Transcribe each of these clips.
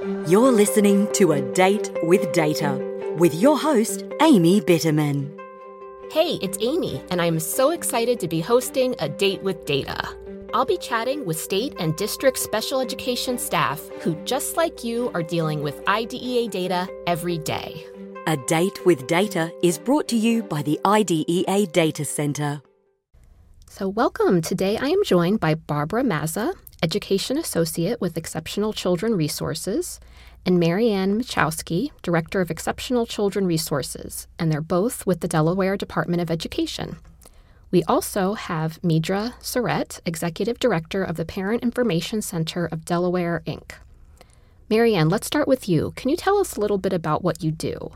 You're listening to A Date with Data with your host, Amy Bitterman. Hey, it's Amy, and I'm so excited to be hosting A Date with Data. I'll be chatting with state and district special education staff who, just like you, are dealing with IDEA data every day. A Date with Data is brought to you by the IDEA Data Center. So, welcome. Today I am joined by Barbara Mazza, Education Associate with Exceptional Children Resources, and Mary Ann Mieczkowski, Director of Exceptional Children Resources, and they're both with the Delaware Department of Education. We also have Meedra Surratte, Executive Director of the Parent Information Center of Delaware, Inc. Mary Ann, let's start with you. Can you tell us a little bit about what you do?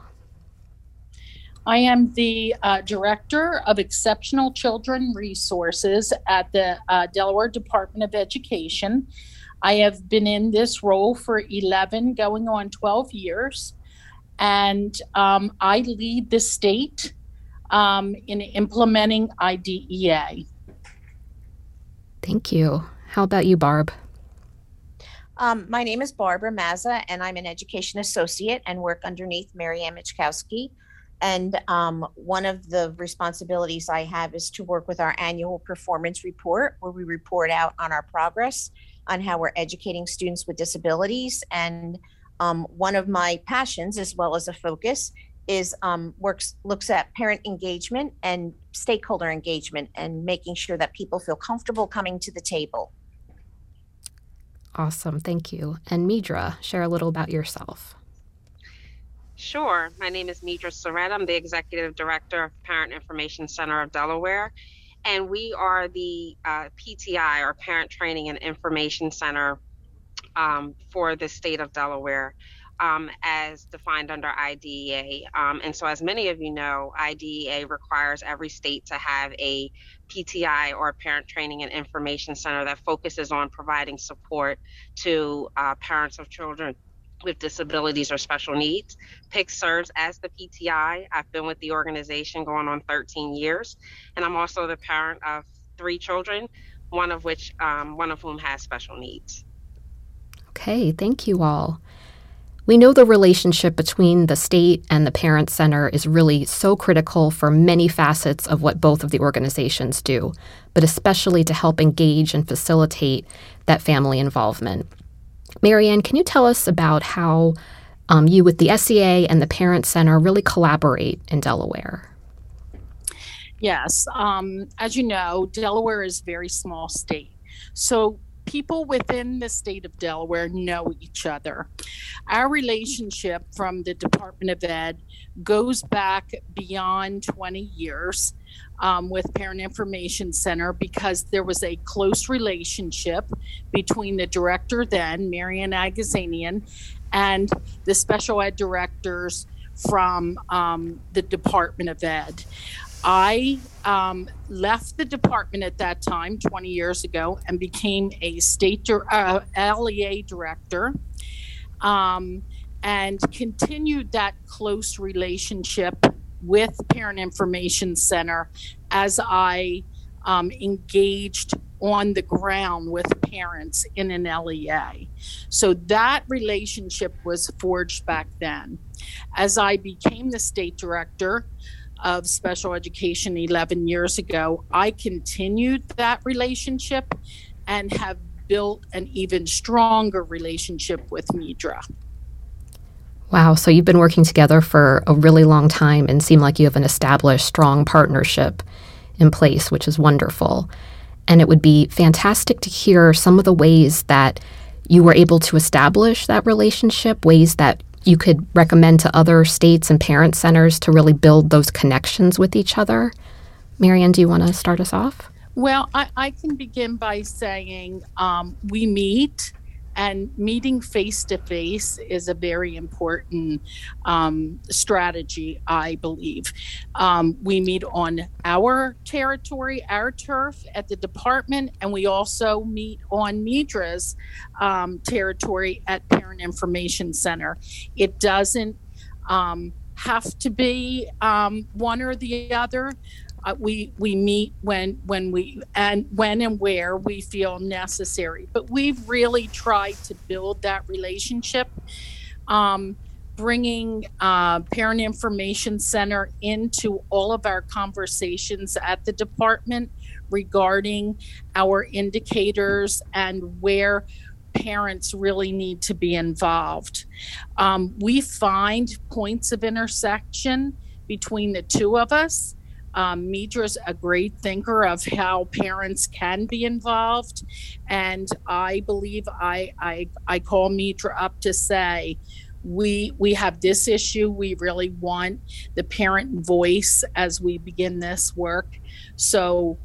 I am the uh, Director of Exceptional Children Resources at the uh, Delaware Department of Education. I have been in this role for 11, going on 12 years, and um, I lead the state um, in implementing IDEA. Thank you. How about you, Barb? Um, my name is Barbara Mazza, and I'm an education associate and work underneath Mary Ann Mieczkowski. And um, one of the responsibilities I have is to work with our annual performance report, where we report out on our progress on how we're educating students with disabilities. And um, one of my passions, as well as a focus, is um, works looks at parent engagement and stakeholder engagement and making sure that people feel comfortable coming to the table. Awesome, thank you. And Meedra, share a little about yourself. Sure. My name is Meedra Surratte. I'm the Executive Director of Parent Information Center of Delaware. And we are the uh, PTI, or Parent Training and Information Center um, for the state of Delaware um, as defined under IDEA. Um, and so, as many of you know, IDEA requires every state to have a PTI or Parent Training and Information Center that focuses on providing support to uh, parents of children with disabilities or special needs. PIC serves as the PTI. I've been with the organization going on 13 years, and I'm also the parent of three children, one of which, um, one of whom has special needs. Okay, thank you all. We know the relationship between the state and the parent center is really so critical for many facets of what both of the organizations do, but especially to help engage and facilitate that family involvement. Mary Ann, can you tell us about how um, you, with the SEA and the Parent Center, really collaborate in Delaware? Yes. Um, as you know, Delaware is a very small state. So people within the state of Delaware know each other. Our relationship from the Department of Ed goes back beyond 20 years um, with Parent Information Center because there was a close relationship between the director then, Marian Agazanian, and the special ed directors from um, the Department of Ed. I um, left the department at that time, 20 years ago, and became a state uh, LEA director um, and continued that close relationship with Parent Information Center as I um, engaged on the ground with parents in an LEA. So that relationship was forged back then. As I became the state director, of special education 11 years ago, I continued that relationship and have built an even stronger relationship with Meedra. Wow, so you've been working together for a really long time and seem like you have an established, strong partnership in place, which is wonderful. And it would be fantastic to hear some of the ways that you were able to establish that relationship, ways that you could recommend to other states and parent centers to really build those connections with each other. Mary Ann, do you want to start us off? Well, I, I can begin by saying um, we meet and meeting face to face is a very important um, strategy, I believe. Um, we meet on our territory, our turf at the department, and we also meet on Meedra's um, territory at Parent Information Center. It doesn't um, have to be um, one or the other. Uh, we we meet when when we and when and where we feel necessary. But we've really tried to build that relationship um, bringing uh, parent information center into all of our conversations at the department regarding our indicators and where parents really need to be involved. Um, we find points of intersection between the two of us um, Meedra's a great thinker of how parents can be involved, and I believe I I, I call Meedra up to say we we have this issue. We really want the parent voice as we begin this work. So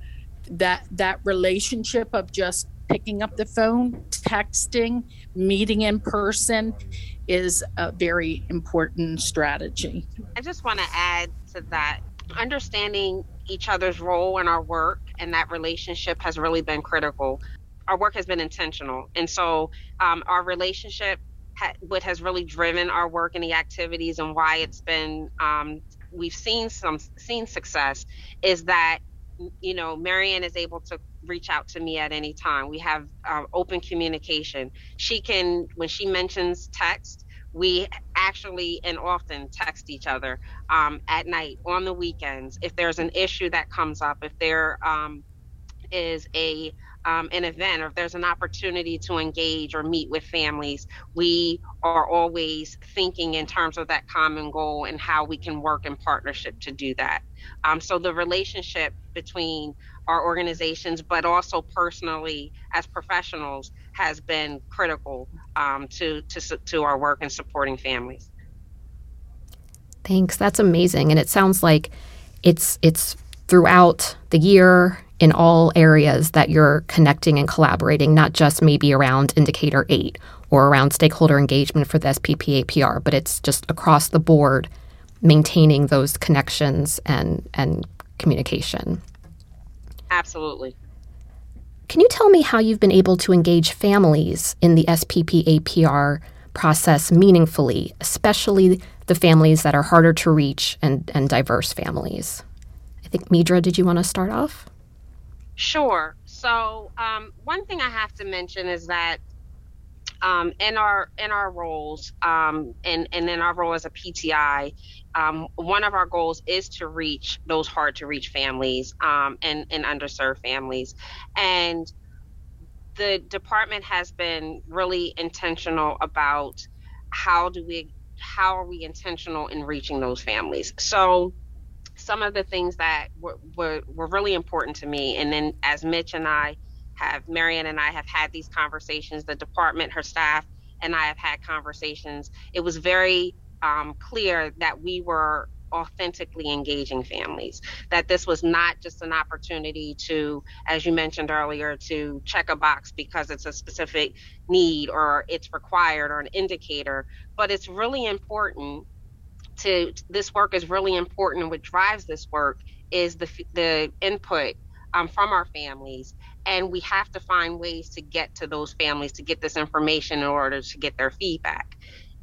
that that relationship of just picking up the phone, texting, meeting in person is a very important strategy. I just want to add to that understanding each other's role in our work and that relationship has really been critical. Our work has been intentional. And so um, our relationship, ha- what has really driven our work and the activities and why it's been, um, we've seen some, seen success is that, you know, Mary Ann is able to reach out to me at any time. We have uh, open communication. She can, when she mentions text, we actually and often text each other um, at night on the weekends if there's an issue that comes up if there um, is a um, an event or if there's an opportunity to engage or meet with families we are always thinking in terms of that common goal and how we can work in partnership to do that. Um, so the relationship between our organizations, but also personally as professionals, has been critical um, to, to, to our work in supporting families. Thanks. That's amazing. And it sounds like it's it's throughout the year in all areas that you're connecting and collaborating, not just maybe around indicator eight or around stakeholder engagement for the SPP APR, but it's just across the board maintaining those connections and and communication. Absolutely. Can you tell me how you've been able to engage families in the SPP APR process meaningfully, especially the families that are harder to reach and, and diverse families? I think, Meedra, did you want to start off? Sure. So, um, one thing I have to mention is that um, in our in our roles um, and and in our role as a PTI, um, one of our goals is to reach those hard to reach families um, and and underserved families, and the department has been really intentional about how do we how are we intentional in reaching those families. So some of the things that were, were, were really important to me, and then as Mitch and I have Mary Ann and I have had these conversations. The department, her staff, and I have had conversations. It was very um, clear that we were authentically engaging families that this was not just an opportunity to as you mentioned earlier to check a box because it's a specific need or it's required or an indicator but it's really important to this work is really important what drives this work is the the input um, from our families and we have to find ways to get to those families to get this information in order to get their feedback.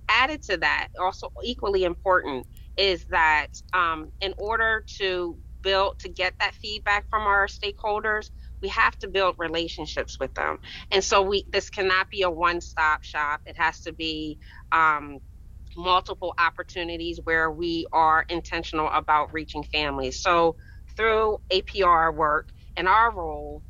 Added to that also equally important is that um, in order to build to get that feedback from our stakeholders we have to build relationships with them. And so we this cannot be a one-stop shop. It has to be um, multiple opportunities where we are intentional about reaching families. So through apr work in our role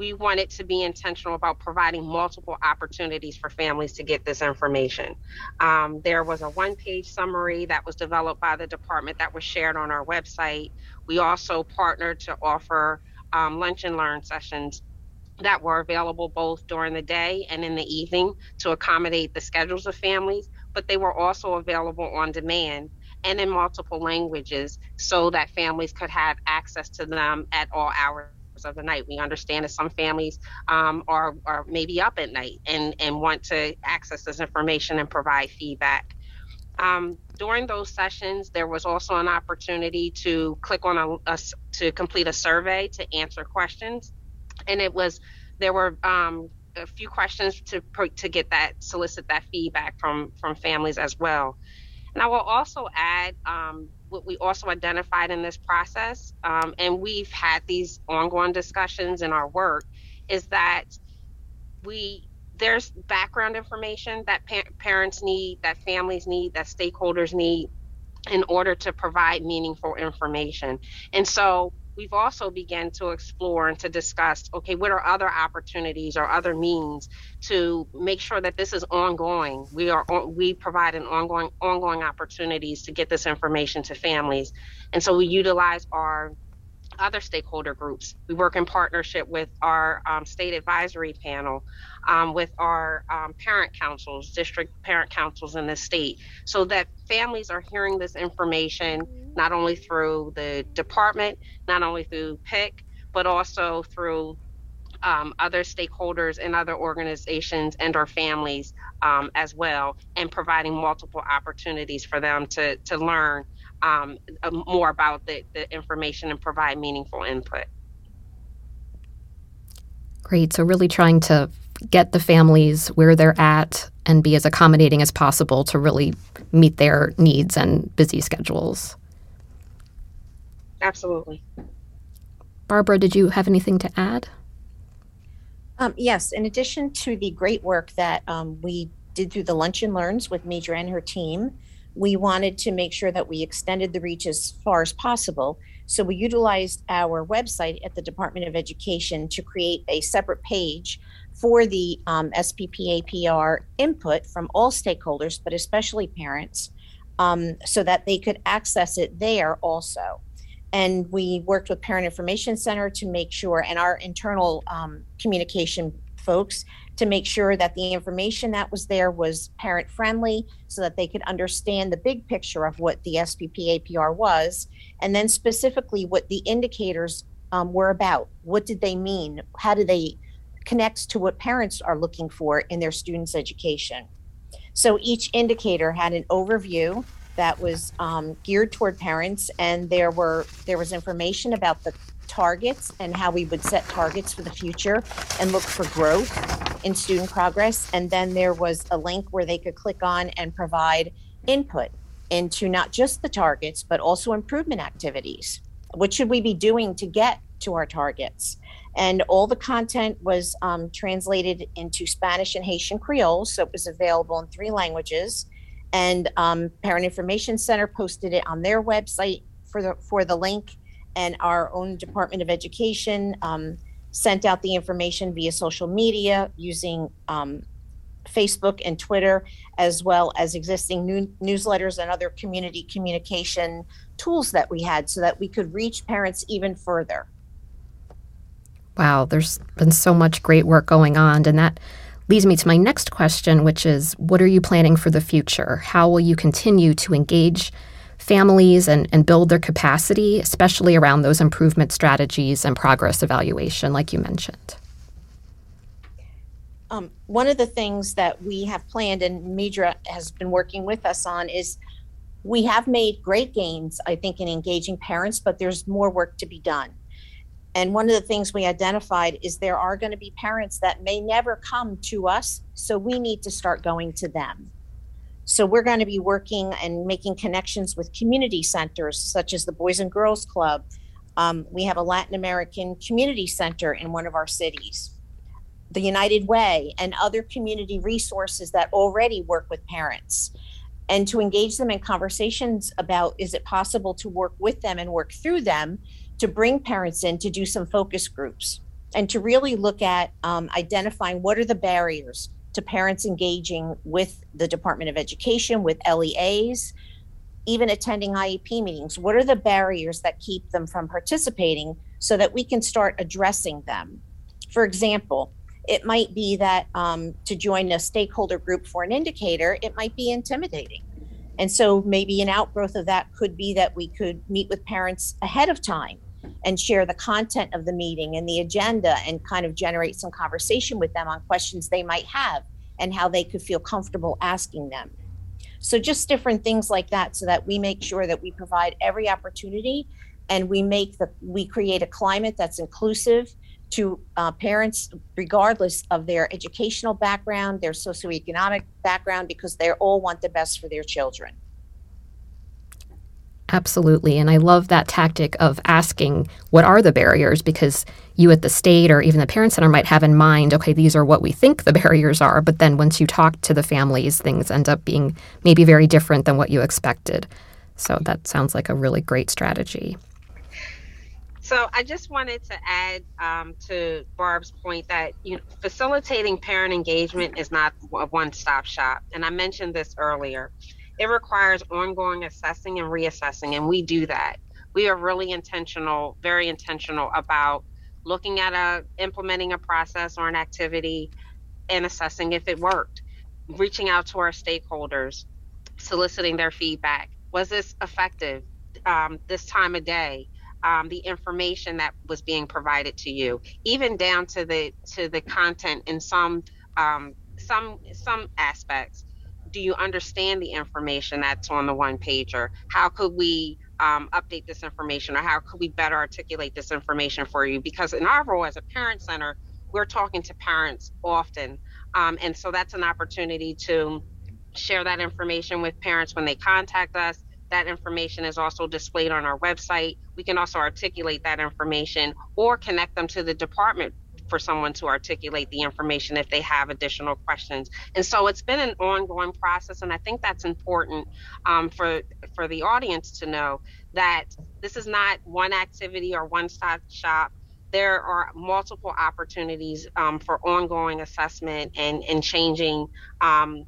we wanted to be intentional about providing multiple opportunities for families to get this information. Um, there was a one page summary that was developed by the department that was shared on our website. We also partnered to offer um, lunch and learn sessions that were available both during the day and in the evening to accommodate the schedules of families, but they were also available on demand and in multiple languages so that families could have access to them at all hours of the night. We understand that some families um, are, are maybe up at night and, and want to access this information and provide feedback. Um, during those sessions, there was also an opportunity to click on a, a, to complete a survey to answer questions, and it was there were um, a few questions to to get that solicit that feedback from from families as well. And I will also add um, what we also identified in this process, um, and we've had these ongoing discussions in our work, is that we there's background information that pa- parents need, that families need, that stakeholders need in order to provide meaningful information. And so we've also begun to explore and to discuss okay what are other opportunities or other means to make sure that this is ongoing? We are we provide an ongoing ongoing opportunities to get this information to families. And so we utilize our other stakeholder groups. We work in partnership with our um, state advisory panel, um, with our um, parent councils, district parent councils in the state, so that families are hearing this information not only through the department, not only through PIC, but also through um, other stakeholders and other organizations and our families um, as well, and providing multiple opportunities for them to, to learn um, uh, more about the, the information and provide meaningful input. Great. So, really trying to get the families where they're at and be as accommodating as possible to really meet their needs and busy schedules. Absolutely. Barbara, did you have anything to add? Um, yes, in addition to the great work that um, we did through the Lunch and Learns with Meedra and her team, we wanted to make sure that we extended the reach as far as possible. So we utilized our website at the Department of Education to create a separate page for the um, SPPAPR input from all stakeholders, but especially parents, um, so that they could access it there also. And we worked with Parent Information Center to make sure, and our internal um, communication folks to make sure that the information that was there was parent friendly so that they could understand the big picture of what the SPP APR was, and then specifically what the indicators um, were about. What did they mean? How do they connect to what parents are looking for in their students' education? So each indicator had an overview that was um, geared toward parents, and there were there was information about the targets and how we would set targets for the future and look for growth in student progress. And then there was a link where they could click on and provide input into not just the targets, but also improvement activities. What should we be doing to get to our targets? And all the content was um, translated into Spanish and Haitian Creole, so it was available in three languages. And um, Parent Information Center posted it on their website for the for the link, and our own Department of Education um, sent out the information via social media using um, Facebook and Twitter, as well as existing new- newsletters and other community communication tools that we had so that we could reach parents even further. Wow, there's been so much great work going on. And that leads me to my next question, which is what are you planning for the future? How will you continue to engage families and, and build their capacity, especially around those improvement strategies and progress evaluation, like you mentioned? Um, one of the things that we have planned and Meedra has been working with us on is we have made great gains, I think, in engaging parents, but there's more work to be done. And one of the things we identified is there are going to be parents that may never come to us, so we need to start going to them. So we're going to be working and making connections with community centers such as the Boys and Girls Club. Um, we have a Latin American community center in one of our cities, the United Way, and other community resources that already work with parents. And to engage them in conversations about is it possible to work with them and work through them to bring parents in to do some focus groups and to really look at um, identifying what are the barriers to parents engaging with the Department of Education, with LEAs, even attending IEP meetings? What are the barriers that keep them from participating so that we can start addressing them? For example, it might be that um, to join a stakeholder group for an indicator, it might be intimidating. And so maybe an outgrowth of that could be that we could meet with parents ahead of time and share the content of the meeting and the agenda and kind of generate some conversation with them on questions they might have and how they could feel comfortable asking them. So just different things like that so that we make sure that we provide every opportunity and we make the we create a climate that's inclusive to uh, parents regardless of their educational background, their socioeconomic background because they all want the best for their children. Absolutely. And I love that tactic of asking what are the barriers because you at the state or even the parent center might have in mind, okay, these are what we think the barriers are. But then once you talk to the families, things end up being maybe very different than what you expected. So that sounds like a really great strategy. So I just wanted to add um, to Barb's point that you know, facilitating parent engagement is not a one-stop shop, and I mentioned this earlier. It requires ongoing assessing and reassessing, and we do that. We are really intentional, very intentional about looking at a implementing a process or an activity and assessing if it worked, reaching out to our stakeholders, soliciting their feedback. Was this effective um, this time of day? um, the information that was being provided to you, even down to the to the content in some um, some some aspects. Do you understand the information that's on the one pager? How could we um, update this information, or how could we better articulate this information for you? Because in our role as a parent center, we're talking to parents often, um, and so that's an opportunity to share that information with parents when they contact us that information is also displayed on our website. We can also articulate that information or connect them to the department for someone to articulate the information if they have additional questions. And so it's been an ongoing process, and I think that's important um, for for the audience to know that this is not one activity or one stop shop. There are multiple opportunities um, for ongoing assessment and and changing. Um,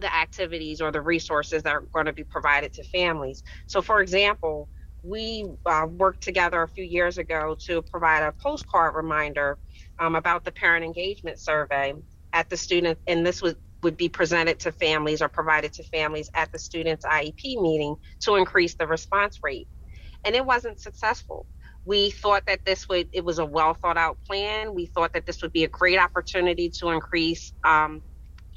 the activities or the resources that are going to be provided to families. So, for example, we uh, worked together a few years ago to provide a postcard reminder um, about the parent engagement survey at the student, and this would would be presented to families or provided to families at the student's IEP meeting to increase the response rate. And it wasn't successful. We thought that this would, it was a well thought out plan. We thought that this would be a great opportunity to increase um,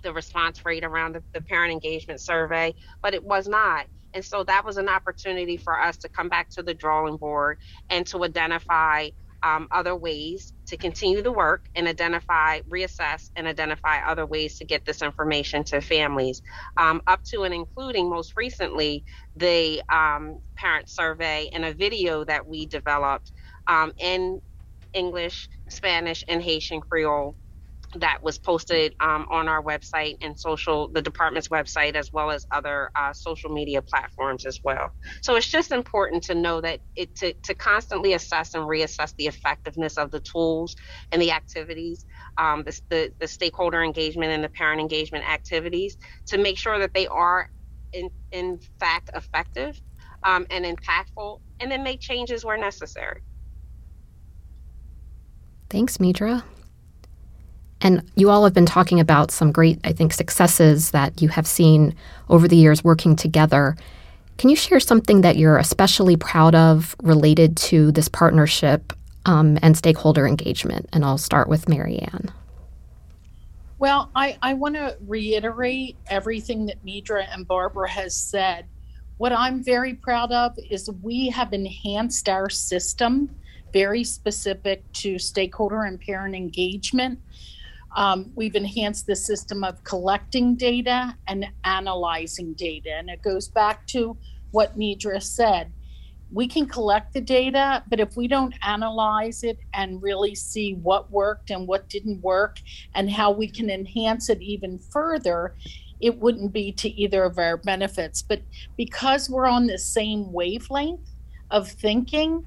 the response rate around the, the parent engagement survey, but it was not. And so that was an opportunity for us to come back to the drawing board and to identify um, other ways to continue the work and identify, reassess, and identify other ways to get this information to families, um, up to and including most recently the um, parent survey and a video that we developed um, in English, Spanish, and Haitian Creole that was posted um, on our website and social the department's website as well as other uh, social media platforms as well. So it's just important to know that it to, to constantly assess and reassess the effectiveness of the tools and the activities um, the, the, the stakeholder engagement and the parent engagement activities to make sure that they are in, in fact effective um, and impactful and then make changes where necessary. Thanks Meedra and you all have been talking about some great, I think, successes that you have seen over the years working together. Can you share something that you're especially proud of related to this partnership um, and stakeholder engagement? And I'll start with Mary Ann. Well, I, I want to reiterate everything that Meedra and Barbara has said. What I'm very proud of is we have enhanced our system very specific to stakeholder and parent engagement um, we've enhanced the system of collecting data and analyzing data. And it goes back to what Meedra said. We can collect the data, but if we don't analyze it and really see what worked and what didn't work and how we can enhance it even further, it wouldn't be to either of our benefits. But because we're on the same wavelength of thinking,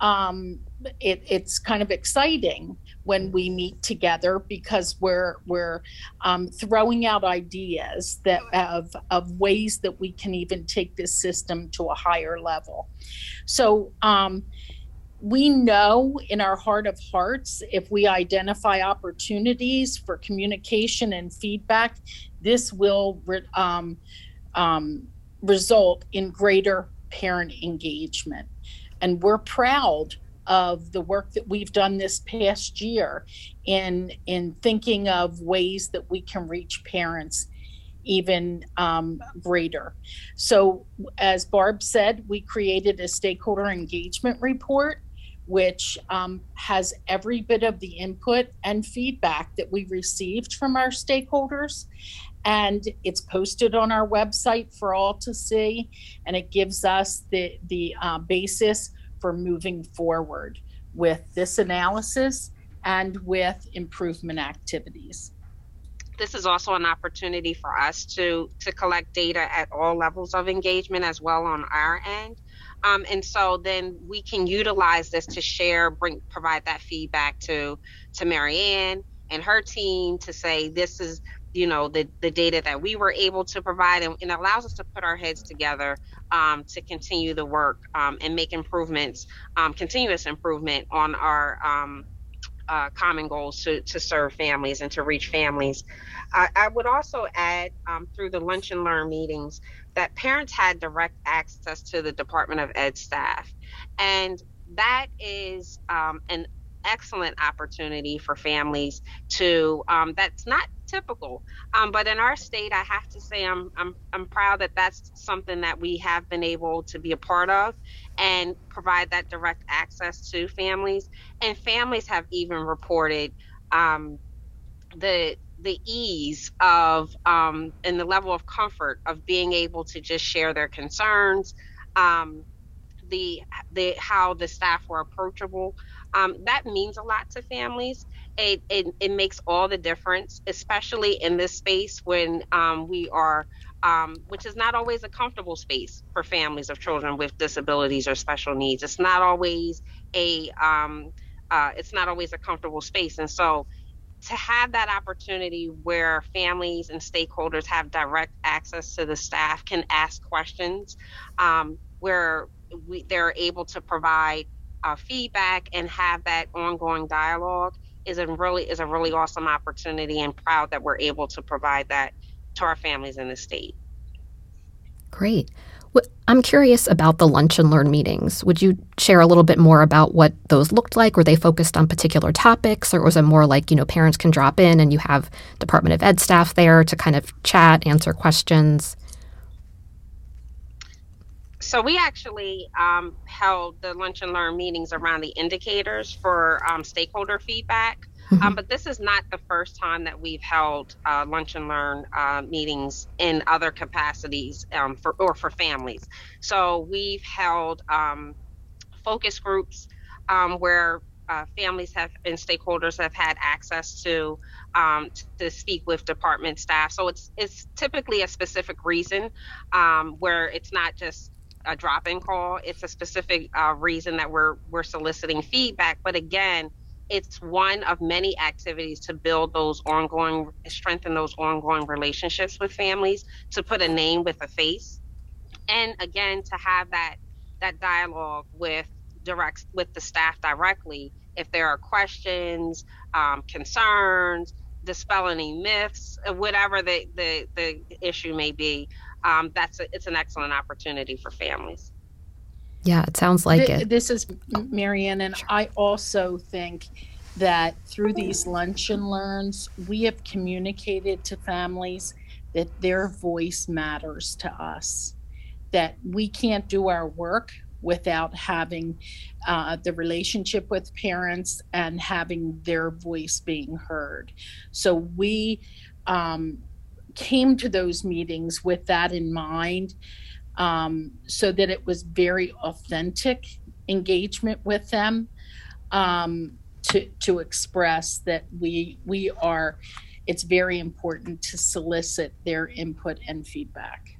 um, it, it's kind of exciting when we meet together because we're we're um, throwing out ideas that of of ways that we can even take this system to a higher level. So. Um, we know in our heart of hearts if we identify opportunities for communication and feedback, this will um, um, result in greater parent engagement. And we're proud of the work that we've done this past year in in thinking of ways that we can reach parents even um, greater. So, as Barb said, we created a stakeholder engagement report, which um, has every bit of the input and feedback that we received from our stakeholders. and it's posted on our website for all to see and it gives us the the uh, basis for moving forward with this analysis and with improvement activities. This is also an opportunity for us to to collect data at all levels of engagement as well on our end. Um, and so then we can utilize this to share bring provide that feedback to to Mary Ann and her team to say this is you know the the data that we were able to provide and, and allows us to put our heads together um, to continue the work um, and make improvements um, continuous improvement on our um, uh, common goals to, to serve families and to reach families. I, I would also add um, through the lunch and learn meetings that parents had direct access to the department of ed staff. And that is um, an excellent opportunity for families to um, that's not typical. Um, but in our state i have to say I'm, I'm i'm proud that that's something that we have been able to be a part of and provide that direct access to families. And families have even reported um, the the ease of um, and the level of comfort of being able to just share their concerns um, the the how the staff were approachable um, that means a lot to families. It, it, it, makes all the difference, especially in this space when um, we are, um, which is not always a comfortable space for families of children with disabilities or special needs. It's not always a, um, uh, it's not always a comfortable space, and so to have that opportunity where families and stakeholders have direct access to the staff, can ask questions, um, where we, they're able to provide uh, feedback and have that ongoing dialogue is a really is a really awesome opportunity and proud that we're able to provide that to our families in the state. Great. Well, I'm curious about the lunch and learn meetings. Would you share a little bit more about what those looked like? Were they focused on particular topics, or was it more like, you know, parents can drop in and you have Department of Ed staff there to kind of chat, answer questions? So we actually um, held the lunch and learn meetings around the indicators for um, stakeholder feedback. Mm-hmm. Um, but this is not the first time that we've held uh, lunch and learn uh, meetings in other capacities um, for or for families. So we've held um, focus groups um, where uh, families have and stakeholders have had access to um, to speak with department staff. So it's it's typically a specific reason um, where it's not just a drop-in call. It's a specific uh, reason that we're we're soliciting feedback. But again, it's one of many activities to build those ongoing, strengthen those ongoing relationships with families, to put a name with a face, and again to have that that dialogue with direct with the staff directly if there are questions, um, concerns, dispel any myths, whatever the, the the issue may be um, that's a, it's an excellent opportunity for families. Yeah, it sounds like Th- it. This is Mary Ann, and sure. I also think that through these lunch and learns, we have communicated to families that their voice matters to us, that we can't do our work without having uh, the relationship with parents and having their voice being heard. So we um, came to those meetings with that in mind um, so that it was very authentic engagement with them um, to, to express that we we are it's very important to solicit their input and feedback.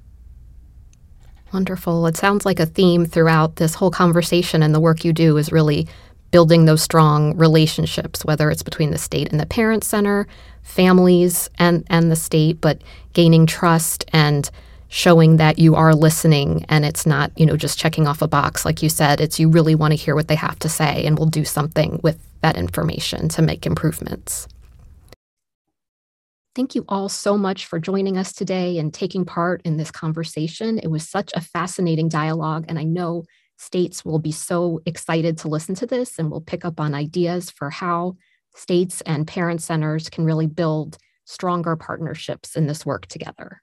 Wonderful. It sounds like a theme throughout this whole conversation and the work you do is really building those strong relationships, whether it's between the state and the parent center, families and, and the state, but gaining trust and showing that you are listening and it's not, you know, just checking off a box. Like you said, it's you really want to hear what they have to say and we'll do something with that information to make improvements. Thank you all so much for joining us today and taking part in this conversation. It was such a fascinating dialogue, and I know states will be so excited to listen to this and will pick up on ideas for how states and parent centers can really build stronger partnerships in this work together.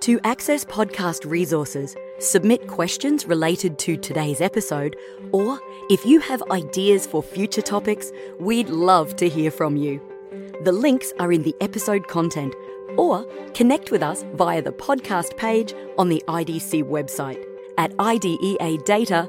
To access podcast resources, submit questions related to today's episode, or if you have ideas for future topics, we'd love to hear from you. The links are in the episode content, or connect with us via the podcast page on the IDC website at ideadata.org.